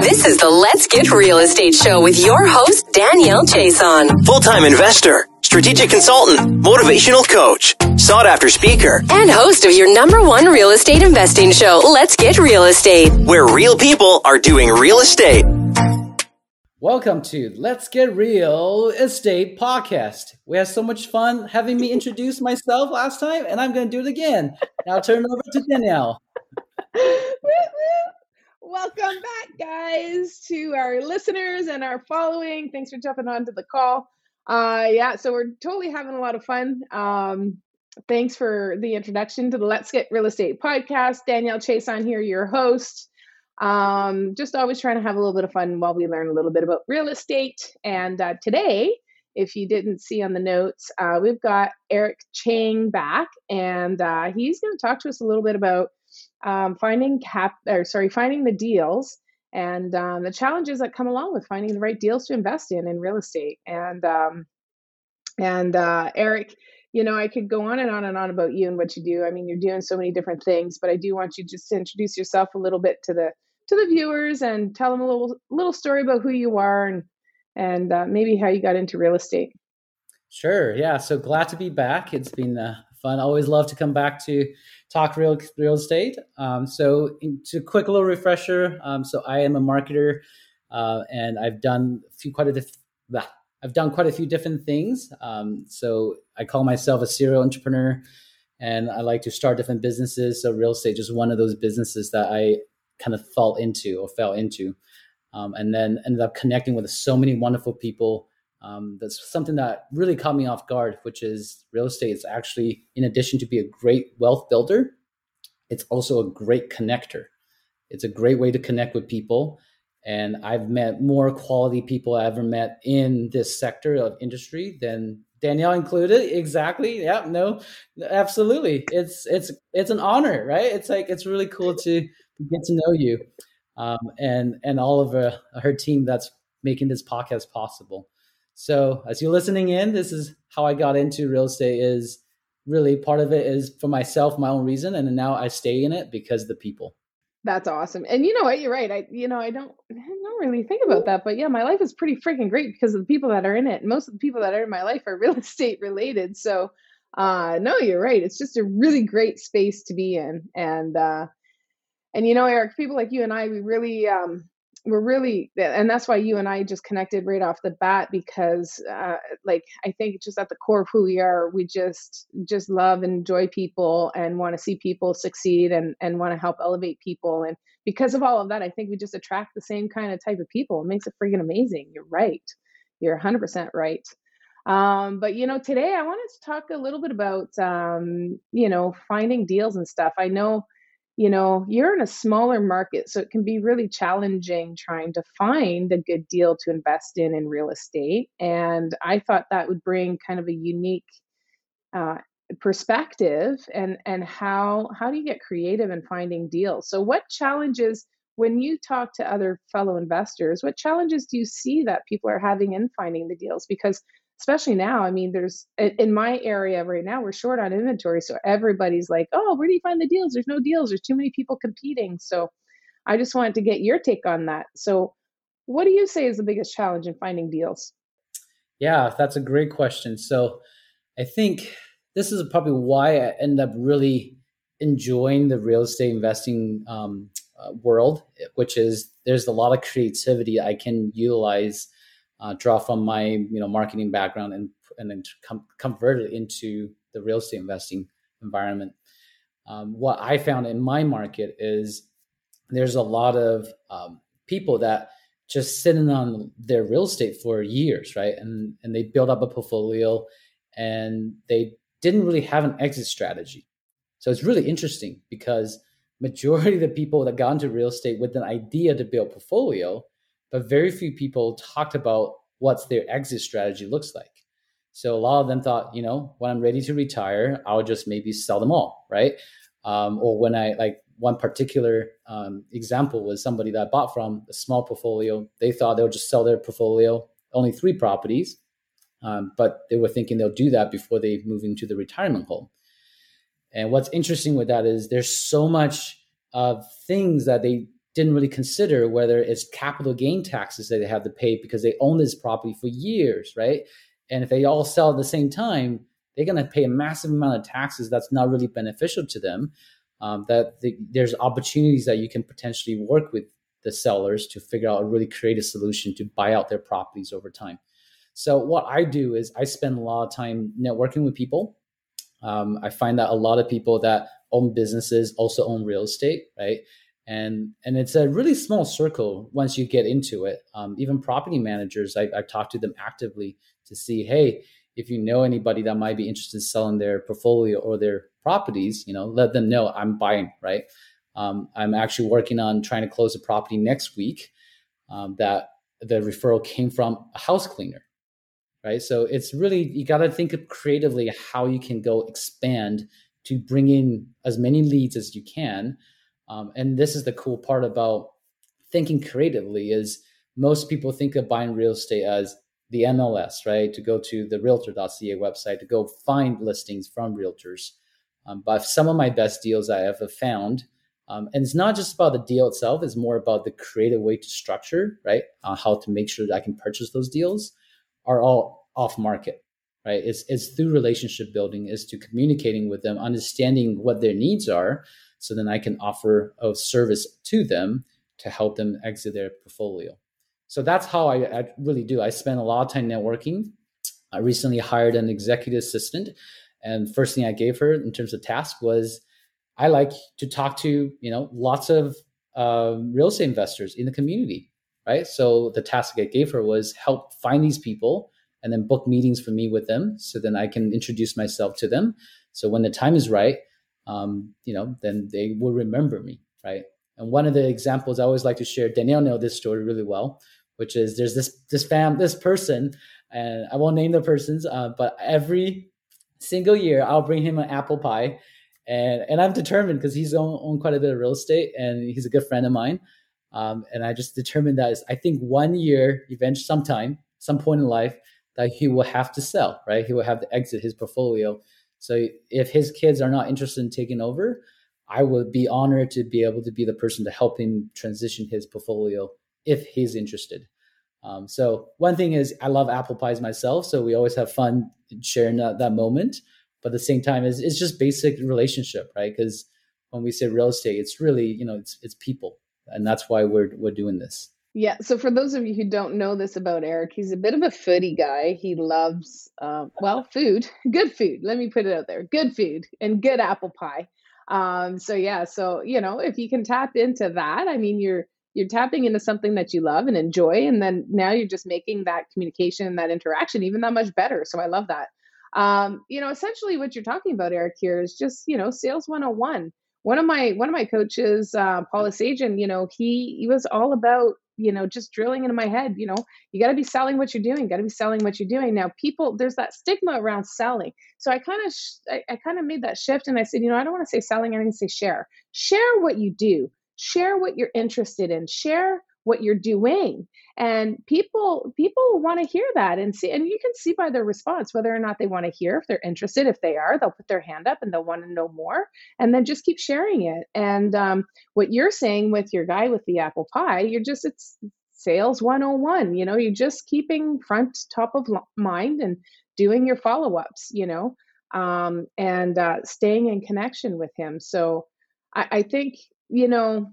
This is the Let's Get Real Estate Show with your host, Danielle Chason. Full time investor, strategic consultant, motivational coach, sought after speaker, and host of your number one real estate investing show, Let's Get Real Estate, where real people are doing real estate. Welcome to Let's Get Real Estate Podcast. We had so much fun having me introduce myself last time, and I'm going to do it again. Now turn it over to Danielle. Welcome back, guys, to our listeners and our following. Thanks for jumping on to the call. Uh, yeah, so we're totally having a lot of fun. Um, thanks for the introduction to the Let's Get Real Estate podcast. Danielle Chason here, your host. Um, just always trying to have a little bit of fun while we learn a little bit about real estate. And uh, today, if you didn't see on the notes, uh, we've got Eric Chang back, and uh, he's going to talk to us a little bit about um, finding cap or sorry, finding the deals and um, the challenges that come along with finding the right deals to invest in in real estate. And um, and uh, Eric, you know, I could go on and on and on about you and what you do. I mean, you're doing so many different things, but I do want you just to introduce yourself a little bit to the to the viewers and tell them a little little story about who you are and and uh, maybe how you got into real estate. Sure. Yeah. So glad to be back. It's been uh, fun. I always love to come back to talk real real estate. Um, so, to quick little refresher. Um, so, I am a marketer, uh, and I've done a few quite a diff- I've done quite a few different things. Um, so, I call myself a serial entrepreneur, and I like to start different businesses. So, real estate is one of those businesses that I kind of fall into or fell into, um, and then ended up connecting with so many wonderful people um, that's something that really caught me off guard, which is real estate is actually, in addition to be a great wealth builder, it's also a great connector. It's a great way to connect with people. And I've met more quality people I ever met in this sector of industry than Danielle included. Exactly. Yeah. No. Absolutely. It's it's it's an honor, right? It's like it's really cool to get to know you, um, and and all of uh, her team that's making this podcast possible. So as you're listening in, this is how I got into real estate is really part of it is for myself, my own reason. And now I stay in it because the people. That's awesome. And you know what? You're right. I, you know, I don't, I don't really think about that, but yeah, my life is pretty freaking great because of the people that are in it. Most of the people that are in my life are real estate related. So, uh, no, you're right. It's just a really great space to be in. And, uh, and you know, Eric, people like you and I, we really, um, we're really and that's why you and i just connected right off the bat because uh, like i think just at the core of who we are we just just love and enjoy people and want to see people succeed and and want to help elevate people. And because of all of that i think we just attract the same kind of type of people. It makes it freaking amazing. You're right. You're 100% right. Um, but you know today i wanted to talk a little bit about um, you know finding deals and stuff. I know you know, you're in a smaller market, so it can be really challenging trying to find a good deal to invest in in real estate. And I thought that would bring kind of a unique uh, perspective and and how how do you get creative in finding deals? So, what challenges when you talk to other fellow investors? What challenges do you see that people are having in finding the deals? Because especially now i mean there's in my area right now we're short on inventory so everybody's like oh where do you find the deals? There's no deals. There's too many people competing. So i just wanted to get your take on that. So what do you say is the biggest challenge in finding deals? Yeah that's a great question. So i think this is probably why i end up really enjoying the real estate investing um, uh, world which is there's a lot of creativity i can utilize uh, draw from my you know marketing background and and then com- convert it into the real estate investing environment. Um, what I found in my market is there's a lot of um, people that just sitting on their real estate for years, right? And and they build up a portfolio, and they didn't really have an exit strategy. So it's really interesting because majority of the people that got into real estate with an idea to build portfolio but very few people talked about what their exit strategy looks like. So a lot of them thought, you know, when I'm ready to retire, I'll just maybe sell them all, right? Um, or when I like one particular um, example was somebody that I bought from a small portfolio. They thought they'll just sell their portfolio, only three properties, um, but they were thinking they'll do that before they move into the retirement home. And what's interesting with that is there's so much of things that they didn't really consider whether it's capital gain taxes that they have to pay because they own this property for years, right? And if they all sell at the same time, they're going to pay a massive amount of taxes that's not really beneficial to them. Um, that the, there's opportunities that you can potentially work with the sellers to figure out a really creative solution to buy out their properties over time. So what I do is I spend a lot of time networking with people. Um, I find that a lot of people that own businesses also own real estate, right? And and it's a really small circle once you get into it. Um, even property managers, I, I talk to them actively to see, hey, if you know anybody that might be interested in selling their portfolio or their properties, you know, let them know I'm buying, right? Um, I'm actually working on trying to close a property next week um, that the referral came from a house cleaner right? So it's really you got to think of creatively how you can go expand to bring in as many leads as you can. Um, and this is the cool part about thinking creatively is most people think of buying real estate as the MLS, right? To go to the realtor.ca website to go find listings from realtors. Um, but some of my best deals I ever found, um, and it's not just about the deal itself, it's more about the creative way to structure, right? Uh, how to make sure that I can purchase those deals are all off market right it's, it's through relationship building is to communicating with them understanding what their needs are so then i can offer a service to them to help them exit their portfolio so that's how I, I really do i spend a lot of time networking i recently hired an executive assistant and first thing i gave her in terms of task was i like to talk to you know lots of uh, real estate investors in the community right? So the task I gave her was help find these people and then book meetings for me with them, so then I can introduce myself to them. So when the time is right, um, you know, then they will remember me, right? And one of the examples I always like to share, Danielle know this story really well, which is there's this this fam this person, and I won't name the persons, uh, but every single year I'll bring him an apple pie, and and I'm determined because he's owned quite a bit of real estate and he's a good friend of mine. Um, and I just determined that I think one year, eventually, sometime, some point in life, that he will have to sell, right? He will have to exit his portfolio. So if his kids are not interested in taking over, I would be honored to be able to be the person to help him transition his portfolio if he's interested. Um, so one thing is I love apple pies myself, so we always have fun sharing that, that moment. But at the same time, is it's just basic relationship, right? Because when we say real estate, it's really you know it's it's people and that's why we're we're doing this. Yeah. So for those of you who don't know this about Eric, he's a bit of a foodie guy. He loves, um, well, food, good food. Let me put it out there, good food and good apple pie. Um, so yeah. So you know, if you can tap into that, I mean, you're you're tapping into something that you love and enjoy, and then now you're just making that communication, that interaction, even that much better. So I love that. Um, you know, essentially what you're talking about, Eric, here is just you know, sales 101 one of my one of my coaches, uh, Paula Sajan, you know, he he was all about you know just drilling into my head. You know, you got to be selling what you're doing. Got to be selling what you're doing. Now, people, there's that stigma around selling. So I kind of sh- I, I kind of made that shift, and I said, you know, I don't want to say selling. I'm going to say share. Share what you do. Share what you're interested in. Share what you're doing. And people people want to hear that and see and you can see by their response whether or not they want to hear if they're interested if they are they'll put their hand up and they'll want to know more and then just keep sharing it. And um, what you're saying with your guy with the apple pie you're just it's sales 101 you know you're just keeping front top of mind and doing your follow-ups you know um, and uh, staying in connection with him. So I, I think you know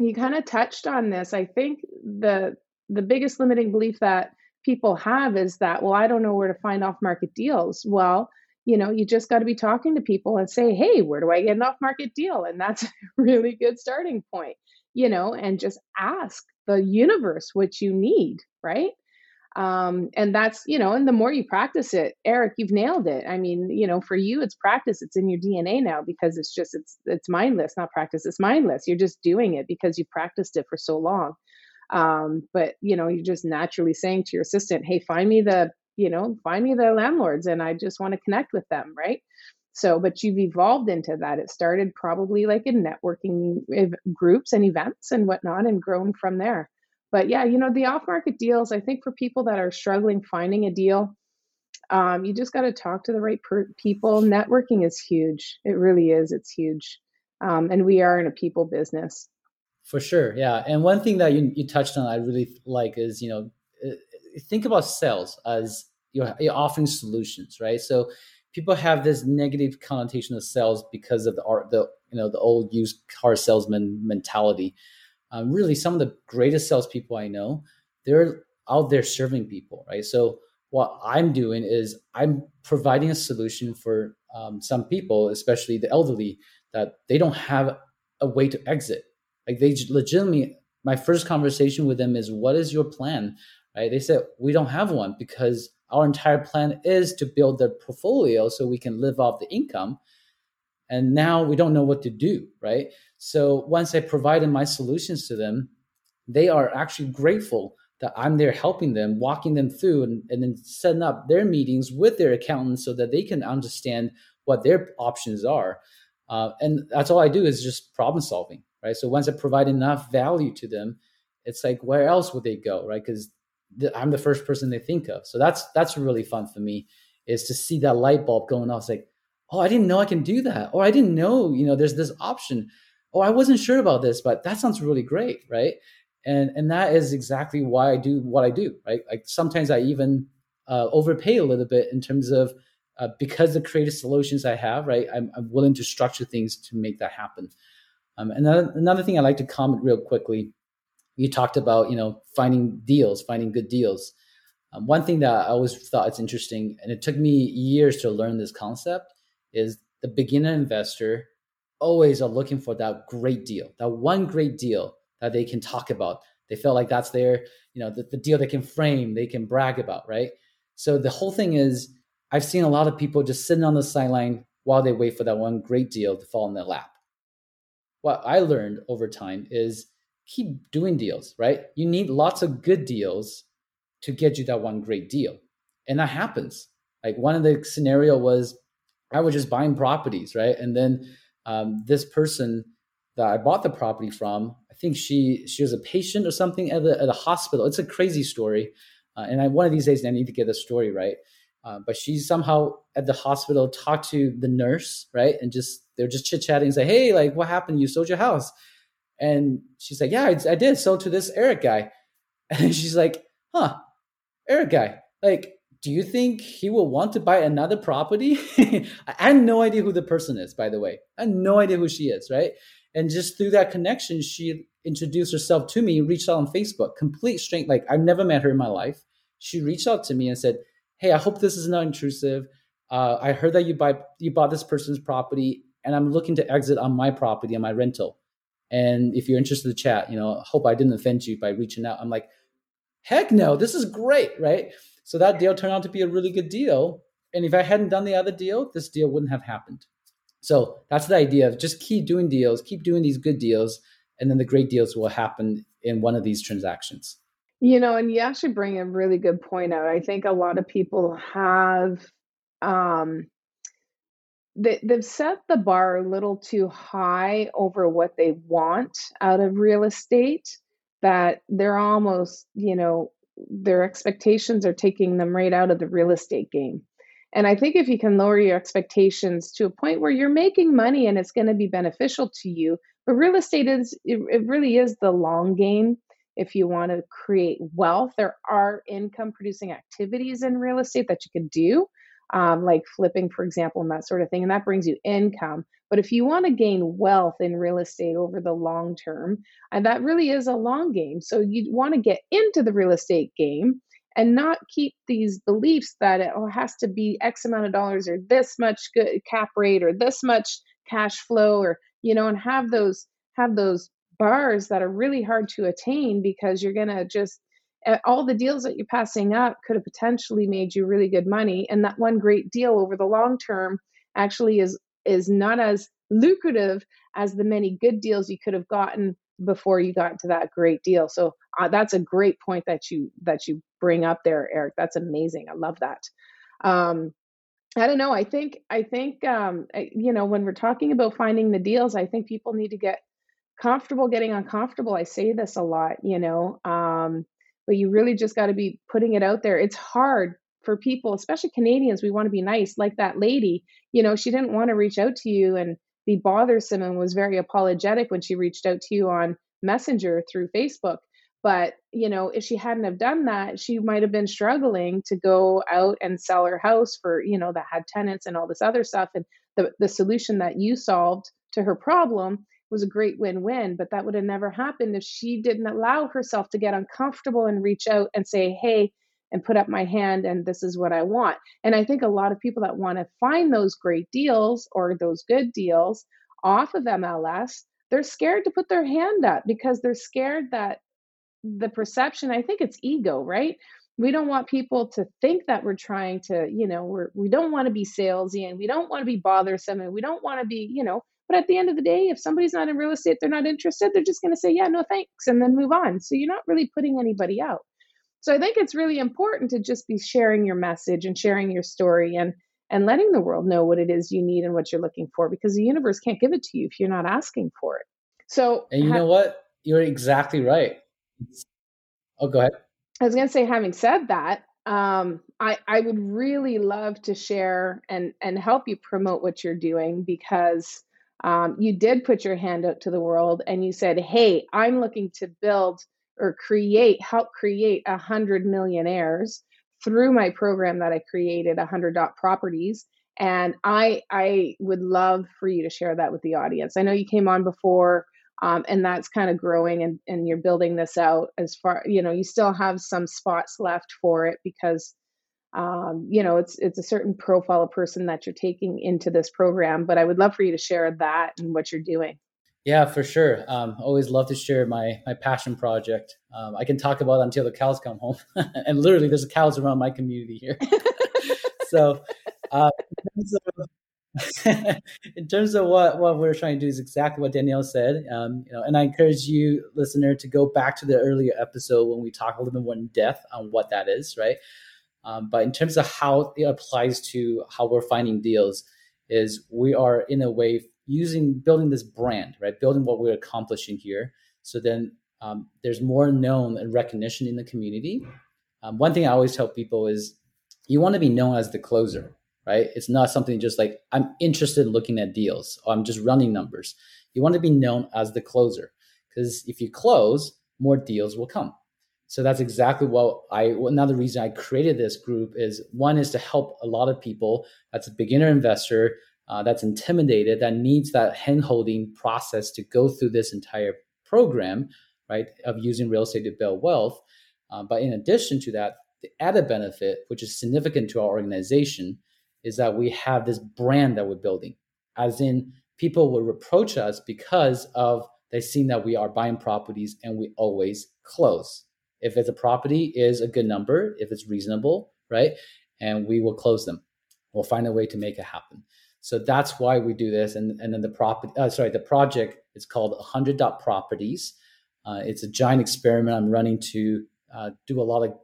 you kind of touched on this. I think the the biggest limiting belief that people have is that, well, I don't know where to find off market deals. Well, you know, you just got to be talking to people and say, hey, where do I get an off market deal? And that's a really good starting point, you know, and just ask the universe what you need, right? Um, and that's you know and the more you practice it eric you've nailed it. I mean you know for you it's practice. It's in your dna now because it's just it's it's mindless not practice. It's mindless. You're just doing it because you've practiced it for so long. Um, but you know you're just naturally saying to your assistant hey find me the you know find me the landlords and i just want to connect with them right? So but you've evolved into that. It started probably like in networking groups and events and whatnot and grown from there but yeah, you know, the off market deals, I think for people that are struggling finding a deal, um, you just got to talk to the right per- people. Networking is huge. It really is. It's huge. Um, and we are in a people business. For sure, yeah. And one thing that you, you touched on, I really like, is you know, uh, think about sales as you're, you're offering solutions, right? So people have this negative connotation of sales because of the art, the you know, the old used car salesman mentality. Um, really, some of the greatest salespeople I know, they're out there serving people, right? So what I'm doing is I'm providing a solution for um, some people, especially the elderly, that they don't have a way to exit. Like they legitimately, my first conversation with them is, "What is your plan?" Right? They said, "We don't have one because our entire plan is to build the portfolio so we can live off the income." And now we don't know what to do, right? So once I provided my solutions to them, they are actually grateful that I'm there helping them, walking them through, and, and then setting up their meetings with their accountants so that they can understand what their options are. Uh, and that's all I do is just problem solving, right? So once I provide enough value to them, it's like where else would they go, right? Because I'm the first person they think of. So that's that's really fun for me is to see that light bulb going off. It's like, oh, I didn't know I can do that, or I didn't know, you know, there's this option. Oh, I wasn't sure about this, but that sounds really great, right? and and that is exactly why I do what I do. Right, like sometimes I even uh, overpay a little bit in terms of uh, because the creative solutions I have. Right, I'm, I'm, willing to structure things to make that happen. Um, and another, another thing I like to comment real quickly. You talked about you know finding deals, finding good deals. Um, one thing that I always thought it's interesting, and it took me years to learn this concept, is the beginner investor always are looking for that great deal, that one great deal that they can talk about. They feel like that's their, you know, the, the deal they can frame, they can brag about, right? So the whole thing is, I've seen a lot of people just sitting on the sideline while they wait for that one great deal to fall in their lap. What I learned over time is keep doing deals, right? You need lots of good deals to get you that one great deal. And that happens. Like one of the scenario was I was just buying properties, right? And then um, this person that I bought the property from, I think she she was a patient or something at the at a hospital. It's a crazy story, uh, and I, one of these days I need to get the story right. Uh, but she somehow at the hospital talked to the nurse, right, and just they're just chit chatting say, "Hey, like what happened? You sold your house?" And she's like, "Yeah, I, I did. Sold to this Eric guy." And she's like, "Huh, Eric guy? Like, do you think he will want to buy another property?" I had no idea who the person is, by the way. I had no idea who she is, right? And just through that connection, she introduced herself to me, reached out on Facebook, complete strength. Like I've never met her in my life. She reached out to me and said, Hey, I hope this is not intrusive. Uh, I heard that you buy you bought this person's property, and I'm looking to exit on my property on my rental. And if you're interested to chat, you know, hope I didn't offend you by reaching out. I'm like, heck no, this is great, right? So that deal turned out to be a really good deal. And if I hadn't done the other deal, this deal wouldn't have happened. So that's the idea of just keep doing deals, keep doing these good deals, and then the great deals will happen in one of these transactions. You know, and you actually bring a really good point out. I think a lot of people have um they, they've set the bar a little too high over what they want out of real estate that they're almost, you know, their expectations are taking them right out of the real estate game. And I think if you can lower your expectations to a point where you're making money and it's going to be beneficial to you, but real estate is, it, it really is the long game. If you want to create wealth, there are income producing activities in real estate that you can do, um, like flipping, for example, and that sort of thing. And that brings you income. But if you want to gain wealth in real estate over the long term, and that really is a long game. So you want to get into the real estate game and not keep these beliefs that it has to be X amount of dollars or this much good cap rate or this much cash flow or you know, and have those have those bars that are really hard to attain because you're gonna just eh, all the deals that you're passing up could have potentially made you really good money and that one great deal over the long term actually is is not as lucrative as the many good deals you could have gotten before you got to that great deal. So uh, that's a great point that you that you bring up there, Eric. That's amazing. I love that. Um, I don't know. I think I think um, you know when we're talking about finding the deals, I think people need to get comfortable getting uncomfortable. I say this a lot, you know, um, but you really just got to be putting it out there. It's hard for people, especially Canadians. We want to be nice, like that lady. You know, she didn't want to reach out to you and be bothersome and was very apologetic when she reached out to you on messenger through Facebook. But, you know, if she hadn't have done that, she might have been struggling to go out and sell her house for, you know, that had tenants and all this other stuff. And the, the solution that you solved to her problem was a great win-win, but that would have never happened if she didn't allow herself to get uncomfortable and reach out and say, "Hey," and put up my hand and this is what I want. And I think a lot of people that want to find those great deals or those good deals off of MLS, they're scared to put their hand up because they're scared that the perception, I think it's ego, right? We don't want people to think that we're trying to, you know, we're we don't want to be salesy and we don't want to be bothersome and we don't want to be, you know, but at the end of the day, if somebody's not in real estate, they're not interested, they're just going to say, yeah, no thanks, and then move on. So you're not really putting anybody out. So I think it's really important to just be sharing your message and sharing your story and and letting the world know what it is you need and what you're looking for because the universe can't give it to you if you're not asking for it. So And you ha- know what? You're exactly right. Oh, go ahead. I was going to say having said that, um, I I would really love to share and and help you promote what you're doing because um, you did put your hand out to the world and you said, "Hey, I'm looking to build or create, help create a hundred millionaires through my program that I created, a hundred dot properties." And I I would love for you to share that with the audience. I know you came on before. Um, and that's kind of growing and, and you're building this out as far you know you still have some spots left for it because um, you know it's it's a certain profile of person that you're taking into this program but i would love for you to share that and what you're doing yeah for sure. Um, always love to share my my passion project. Um, i can talk about it until the cows come home. And literally there's cows around my community here. So uh, in, terms of, in terms of what what we're trying to do is exactly what danielle said. Um, you know and i encourage you listener to go back to the earlier episode when we talk a little bit more in depth on what that is right? Um, but in terms of how it applies to how we're finding deals, is we are in a way using building this brand, right? Building what we're accomplishing here. So then um, there's more known and recognition in the community. Um, one thing I always tell people is you want to be known as the closer, right? It's not something just like I'm interested in looking at deals or I'm just running numbers. You want to be known as the closer because if you close, more deals will come. So that's exactly what I, another reason I created this group is one is to help a lot of people that's a beginner investor uh, that's intimidated, that needs that hand holding process to go through this entire program, right, of using real estate to build wealth. Uh, but in addition to that, the added benefit, which is significant to our organization, is that we have this brand that we're building, as in people will reproach us because of they've seen that we are buying properties and we always close if it's a property is a good number, if it's reasonable, right? And we will close them. We'll find a way to make it happen. So that's why we do this. And, and then the property, uh, sorry, the project is called 100 dot properties. Uh, it's a giant experiment I'm running to uh, do a lot of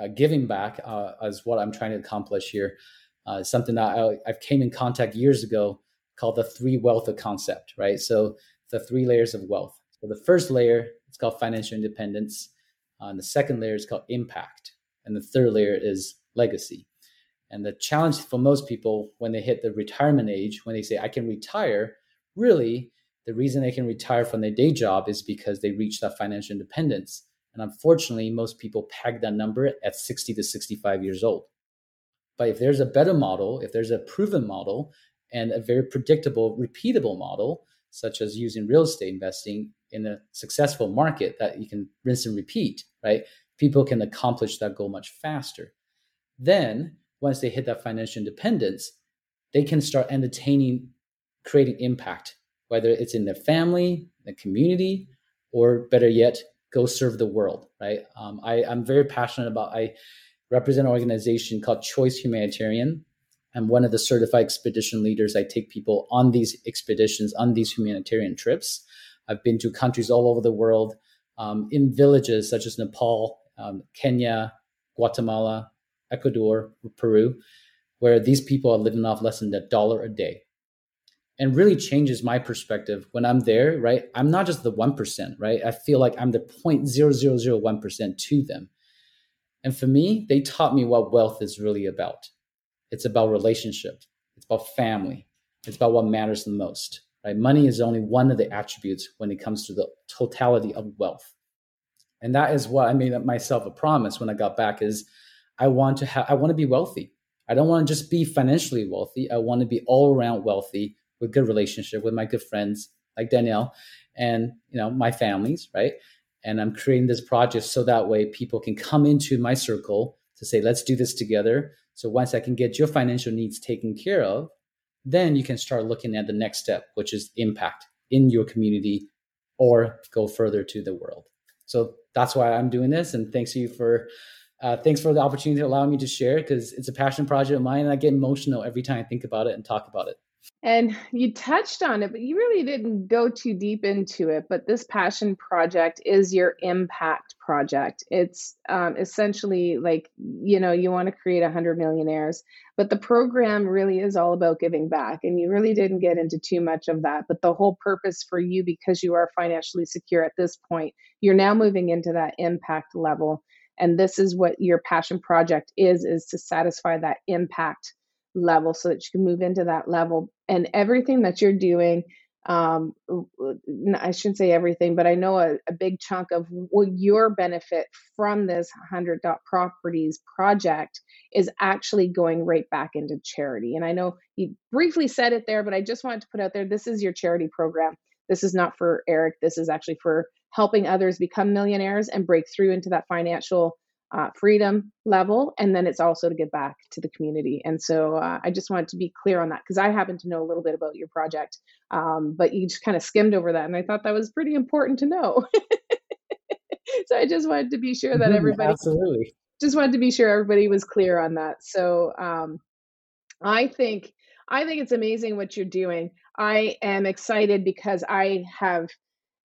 uh, giving back uh, as what I'm trying to accomplish here. Uh, something that I, I came in contact years ago called the three wealth of concept, right? So the three layers of wealth. So the first layer, it's called financial independence. Uh, and the second layer is called impact. And the third layer is legacy. And the challenge for most people when they hit the retirement age, when they say, I can retire, really, the reason they can retire from their day job is because they reach that financial independence. And unfortunately, most people peg that number at 60 to 65 years old. But if there's a better model, if there's a proven model and a very predictable, repeatable model, such as using real estate investing in a successful market that you can rinse and repeat, right? People can accomplish that goal much faster. Then, once they hit that financial independence, they can start entertaining, creating impact, whether it's in their family, the community, or better yet, go serve the world, right? Um, I, I'm very passionate about, I represent an organization called Choice Humanitarian. I'm one of the certified expedition leaders. I take people on these expeditions, on these humanitarian trips. I've been to countries all over the world, um, in villages such as Nepal, um, Kenya, Guatemala, Ecuador, Peru, where these people are living off less than a dollar a day. And really changes my perspective when I'm there, right? I'm not just the 1%, right? I feel like I'm the 0.0001% to them. And for me, they taught me what wealth is really about. It's about relationship. It's about family. It's about what matters the most, right? Money is only one of the attributes when it comes to the totality of wealth. And that is what I made myself a promise when I got back is I want to have I want to be wealthy. I don't want to just be financially wealthy. I want to be all around wealthy with good relationship with my good friends like Danielle and you know my families, right? And I'm creating this project so that way people can come into my circle to say, let's do this together. So once I can get your financial needs taken care of, then you can start looking at the next step, which is impact in your community or go further to the world. So that's why I'm doing this. And thanks to you for uh, thanks for the opportunity to allow me to share because it's a passion project of mine and I get emotional every time I think about it and talk about it. And you touched on it, but you really didn't go too deep into it. But this passion project is your impact project. It's um, essentially like, you know, you want to create 100 millionaires, but the program really is all about giving back. And you really didn't get into too much of that. But the whole purpose for you, because you are financially secure at this point, you're now moving into that impact level. And this is what your passion project is, is to satisfy that impact level so that you can move into that level. And everything that you're doing um i shouldn't say everything but i know a, a big chunk of your benefit from this 100 dot properties project is actually going right back into charity. And i know you briefly said it there but i just wanted to put out there this is your charity program. This is not for eric. This is actually for helping others become millionaires and break through into that financial uh, freedom level, and then it's also to give back to the community. And so uh, I just wanted to be clear on that because I happen to know a little bit about your project, um, but you just kind of skimmed over that, and I thought that was pretty important to know. so I just wanted to be sure that mm-hmm, everybody absolutely just wanted to be sure everybody was clear on that. So um, I think I think it's amazing what you're doing. I am excited because I have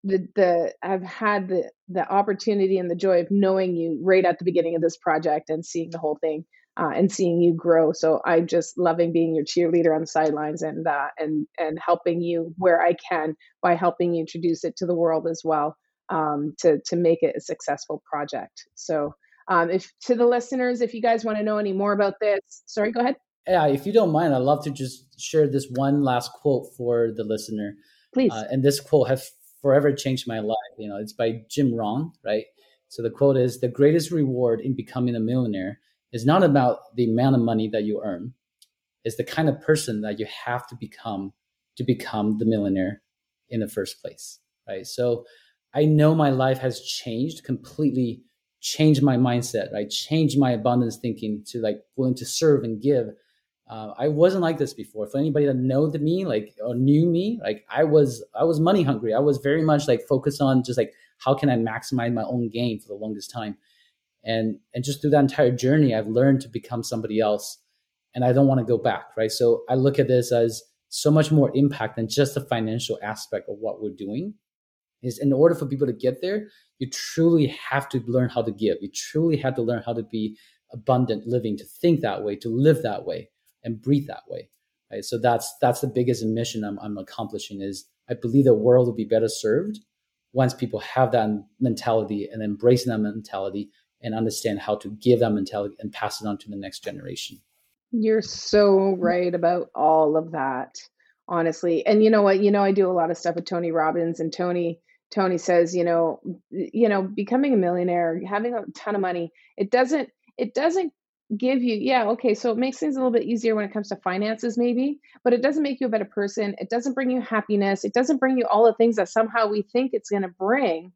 the the I've had the the opportunity and the joy of knowing you right at the beginning of this project and seeing the whole thing uh, and seeing you grow. So I'm just loving being your cheerleader on the sidelines and uh, and and helping you where I can by helping you introduce it to the world as well um, to to make it a successful project. So um, if to the listeners, if you guys want to know any more about this, sorry, go ahead. Yeah, if you don't mind, I'd love to just share this one last quote for the listener. Please. Uh, and this quote has forever changed my life. You know, it's by Jim Rohn, right? So the quote is the greatest reward in becoming a millionaire is not about the amount of money that you earn. It's the kind of person that you have to become to become the millionaire in the first place, right? So I know my life has changed completely, changed my mindset, right? Changed my abundance thinking to like willing to serve and give uh, I wasn't like this before. For anybody that know me, like or knew me, like I was, I was money hungry. I was very much like focused on just like how can I maximize my own gain for the longest time, and and just through that entire journey, I've learned to become somebody else, and I don't want to go back, right? So I look at this as so much more impact than just the financial aspect of what we're doing. Is in order for people to get there, you truly have to learn how to give. You truly have to learn how to be abundant living, to think that way, to live that way and breathe that way right? So that's that's the biggest mission I'm, I'm accomplishing is i believe the world will be better served once people have that mentality and embrace that mentality and understand how to give that mentality and pass it on to the next generation. You're so right about all of that honestly. And you know what? You know i do a lot of stuff with tony robbins and tony tony says you know you know becoming a millionaire having a ton of money it doesn't it doesn't give you yeah okay so it makes things a little bit easier when it comes to finances maybe but it doesn't make you a better person. It doesn't bring you happiness. It doesn't bring you all the things that somehow we think it's going to bring.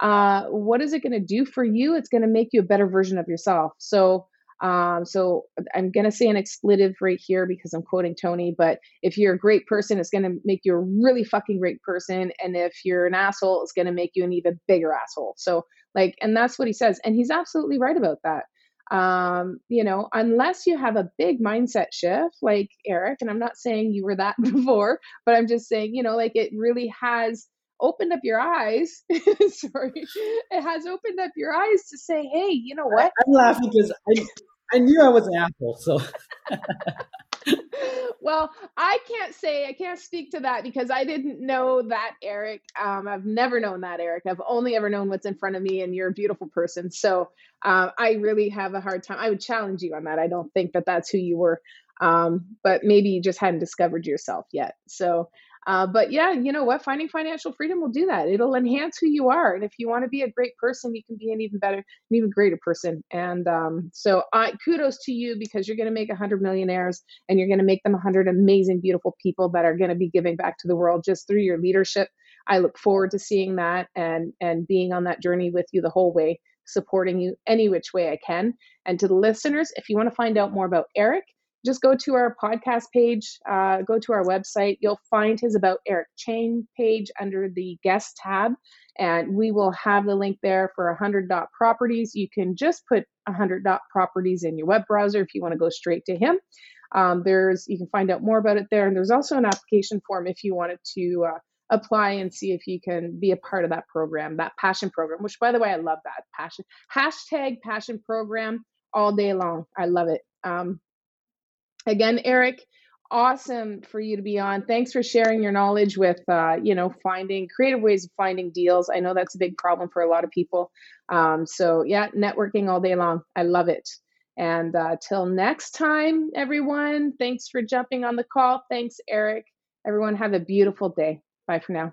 Uh, what is it going to do for you? It's going to make you a better version of yourself. So um, so i'm going to say an expletive right here because i'm quoting tony but if you're a great person it's going to make you a really fucking great person and if you're an asshole it's going to make you an even bigger asshole. So like and that's what he says and he's absolutely right about that um, you know, unless you have a big mindset shift like Eric, and I'm not saying you were that before, but I'm just saying, you know, like it really has opened up your eyes. Sorry, it has opened up your eyes to say, hey, you know what? I'm laughing because I, I knew I was an asshole. So. well, I can't say I can't speak to that because I didn't know that Eric. Um, I've never known that Eric. I've only ever known what's in front of me, and you're a beautiful person. So uh, I really have a hard time. I would challenge you on that. I don't think that that's who you were, um, but maybe you just hadn't discovered yourself yet. So Uh, but yeah, you know what? Finding financial freedom will do that. It'll enhance who you are. And if you want to be a great person, you can be an even better, an even greater person. And um, so I kudos to you because you're going to make a hundred millionaires and you're going to make them a hundred amazing, beautiful people that are going to be giving back to the world just through your leadership. I look forward to seeing that and and being on that journey with you the whole way, supporting you any which way I can. And to the listeners, if you want to find out more about Eric, just go to our podcast page, uh, go to our website. You'll find his About Eric Chang page under the guest tab, and we will have the link there for 100 dot properties. You can just put 100 dot properties in your web browser if you want to go straight to him. Um, there's you can find out more about it there, and there's also an application form if you wanted to uh, apply and see if you can be a part of that program, that passion program. Which, by the way, I love that passion hashtag passion program all day long. I love it. Um, again, Eric, awesome for you to be on. Thanks for sharing your knowledge with, uh, you know, finding creative ways of finding deals. I know that's a big problem for a lot of people. Um, so yeah, networking all day long. I love it. And uh, till next time, everyone, thanks for jumping on the call. Thanks, Eric. Everyone, have a beautiful day. Bye for now.